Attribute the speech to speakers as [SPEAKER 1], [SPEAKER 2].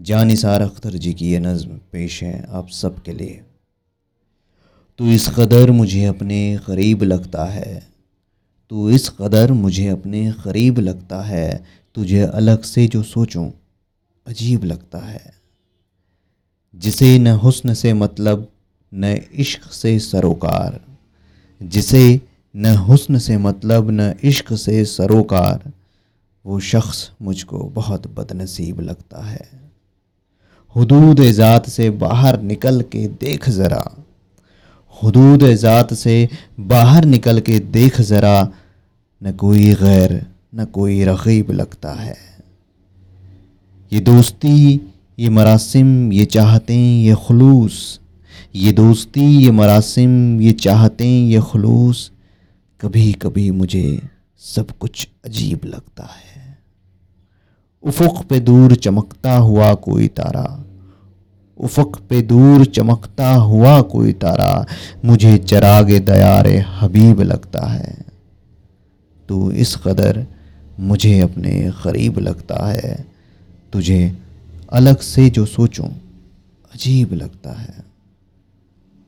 [SPEAKER 1] जानिसार अख्तर जी की ये नज़म पेश है आप सब के लिए। तो इस कदर मुझे अपने करीब लगता है तो इस कदर मुझे अपने करीब लगता है, तुझे अलग से जो सोचूं अजीब लगता है। जिसे न हुस्न से मतलब न इश्क से सरोकार। जिसे न हुस्न से मतलब न इश्क से सरोकार। वो शख्स मुझको बहुत बदनसीब लगता है। हदूद ज़ात से बाहर निकल के देख ज़रा। हदूद ज़ात से बाहर निकल के देख ज़रा, न कोई गैर, न कोई रकीब लगता है। ये दोस्ती, ये मरासिम, ये चाहते, ये खलूस। ये दोस्ती, ये मरासिम, ये चाहते, ये खलूस। कभी कभी मुझे सब कुछ अजीब लगता है। उफ़ुक़ पे दूर चमकता हुआ कोई तारा। उफ़क पे दूर चमकता हुआ कोई तारा, मुझे चराग दयार हबीब लगता है। तू इस कदर मुझे अपने करीब लगता है। तुझे अलग से जो सोचूं, अजीब लगता है।